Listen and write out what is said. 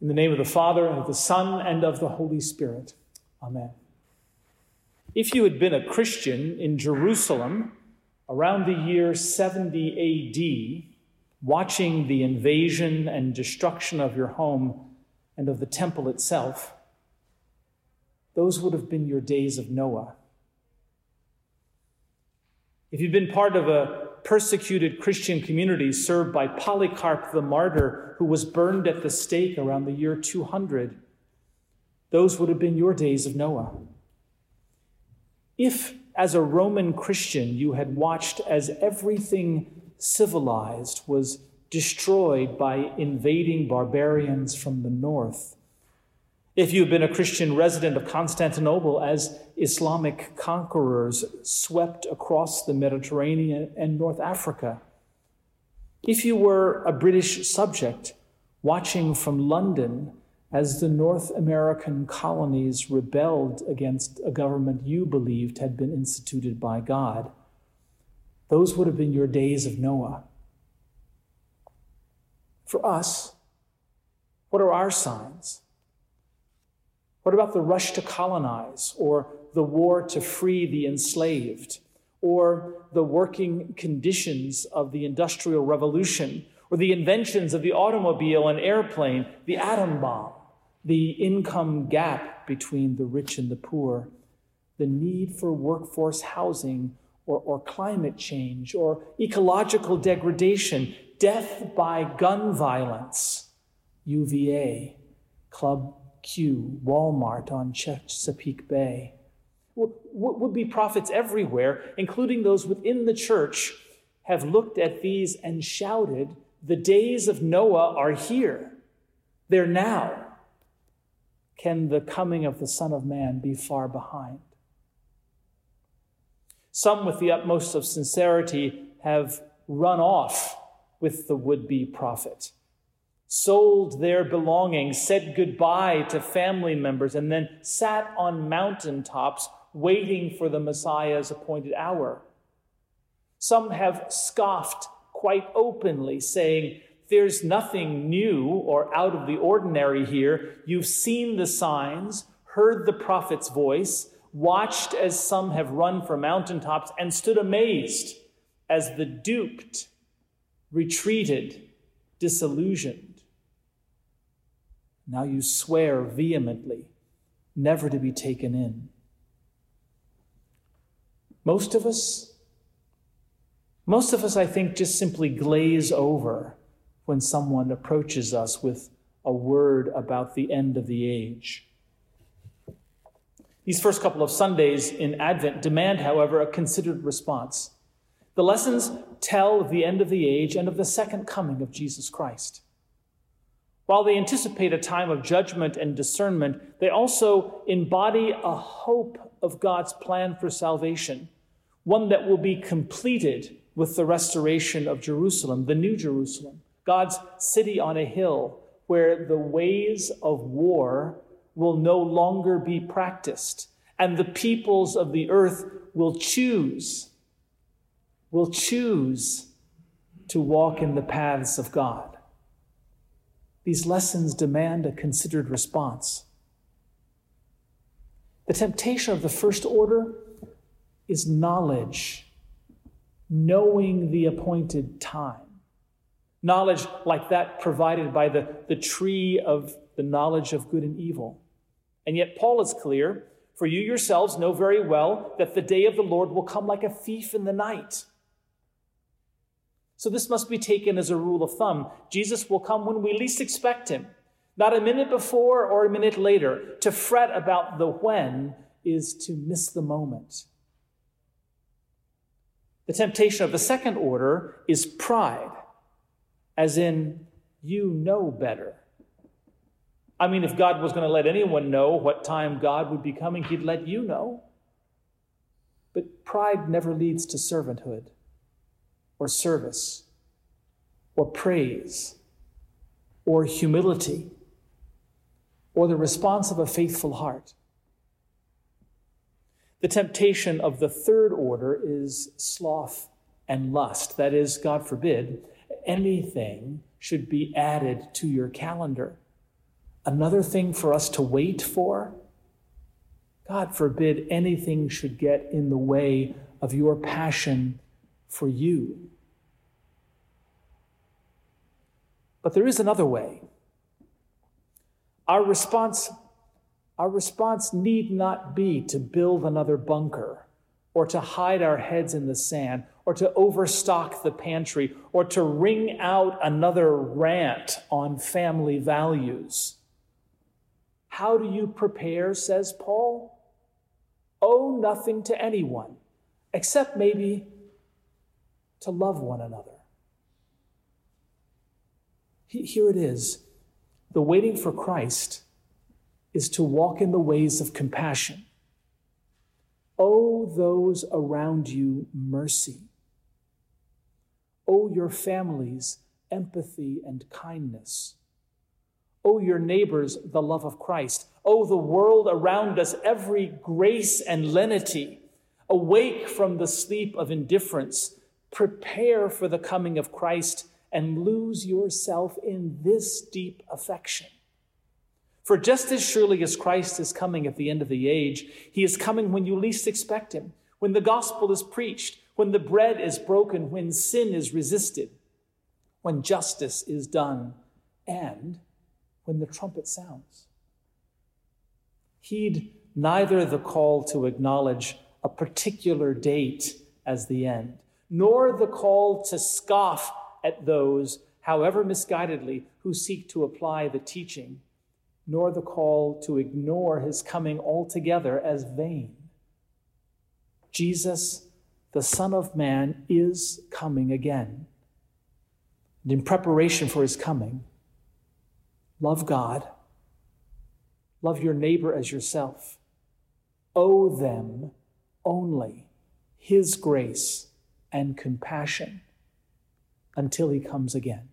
In the name of the Father, and of the Son, and of the Holy Spirit. Amen. If you had been a Christian in Jerusalem around the year 70 AD, watching the invasion and destruction of your home and of the temple itself, those would have been your days of Noah. If you'd been part of a persecuted Christian community served by Polycarp the martyr, who was burned at the stake around the year 200. Those would have been your days of Noah. If, as a Roman Christian, you had watched as everything civilized was destroyed by invading barbarians from the north, if you've been a Christian resident of Constantinople as Islamic conquerors swept across the Mediterranean and North Africa, if you were a British subject watching from London as the North American colonies rebelled against a government you believed had been instituted by God, those would have been your days of Noah. For us, what are our signs? What about the rush to colonize or the war to free the enslaved or the working conditions of the Industrial Revolution or the inventions of the automobile and airplane, the atom bomb, the income gap between the rich and the poor, the need for workforce housing or, or climate change or ecological degradation, death by gun violence, UVA, Club Q, Walmart on Chesapeake Bay. Would be prophets everywhere, including those within the church, have looked at these and shouted, The days of Noah are here. They're now. Can the coming of the Son of Man be far behind? Some, with the utmost of sincerity, have run off with the would be prophet sold their belongings, said goodbye to family members, and then sat on mountaintops waiting for the Messiah's appointed hour. Some have scoffed quite openly, saying, There's nothing new or out of the ordinary here. You've seen the signs, heard the prophet's voice, watched as some have run for mountaintops, and stood amazed as the duped retreated, disillusioned. Now you swear vehemently never to be taken in. Most of us, most of us, I think, just simply glaze over when someone approaches us with a word about the end of the age. These first couple of Sundays in Advent demand, however, a considered response. The lessons tell of the end of the age and of the second coming of Jesus Christ. While they anticipate a time of judgment and discernment, they also embody a hope of God's plan for salvation, one that will be completed with the restoration of Jerusalem, the New Jerusalem, God's city on a hill where the ways of war will no longer be practiced, and the peoples of the earth will choose, will choose to walk in the paths of God. These lessons demand a considered response. The temptation of the first order is knowledge, knowing the appointed time. Knowledge like that provided by the, the tree of the knowledge of good and evil. And yet, Paul is clear for you yourselves know very well that the day of the Lord will come like a thief in the night. So this must be taken as a rule of thumb. Jesus will come when we least expect him, not a minute before or a minute later. To fret about the when is to miss the moment. The temptation of the second order is pride, as in, you know better. I mean, if God was going to let anyone know what time God would be coming, he'd let you know. But pride never leads to servanthood or service or praise or humility or the response of a faithful heart. The temptation of the third order is sloth and lust. That is, God forbid, anything should be added to your calendar. another thing for us to wait for? God forbid anything should get in the way of your passion for you. But there is another way. Our response, our response need not be to build another bunker or to hide our heads in the sand or to overstock the pantry or to wring out another rant on family values. How do you prepare, says Paul? Owe nothing to anyone, except maybe to love one another. Here it is. The waiting for Christ is to walk in the ways of compassion. Owe those around you mercy. Owe your families empathy and kindness. Owe your neighbors the love of Christ. Owe the world around us every grace and lenity. Awake from the sleep of indifference. Prepare for the coming of Christ and lose yourself in this deep affection. For just as surely as Christ is coming at the end of the age, he is coming when you least expect him, when the gospel is preached, when the bread is broken, when sin is resisted, when justice is done, and when the trumpet sounds. Heed neither the call to acknowledge a particular date as the end, nor the call to scoff at those, however misguidedly, who seek to apply the teaching, nor the call to ignore his coming altogether as vain. Jesus, the Son of Man, is coming again. And in preparation for his coming, love God, love your neighbor as yourself, owe them only his grace and compassion until he comes again.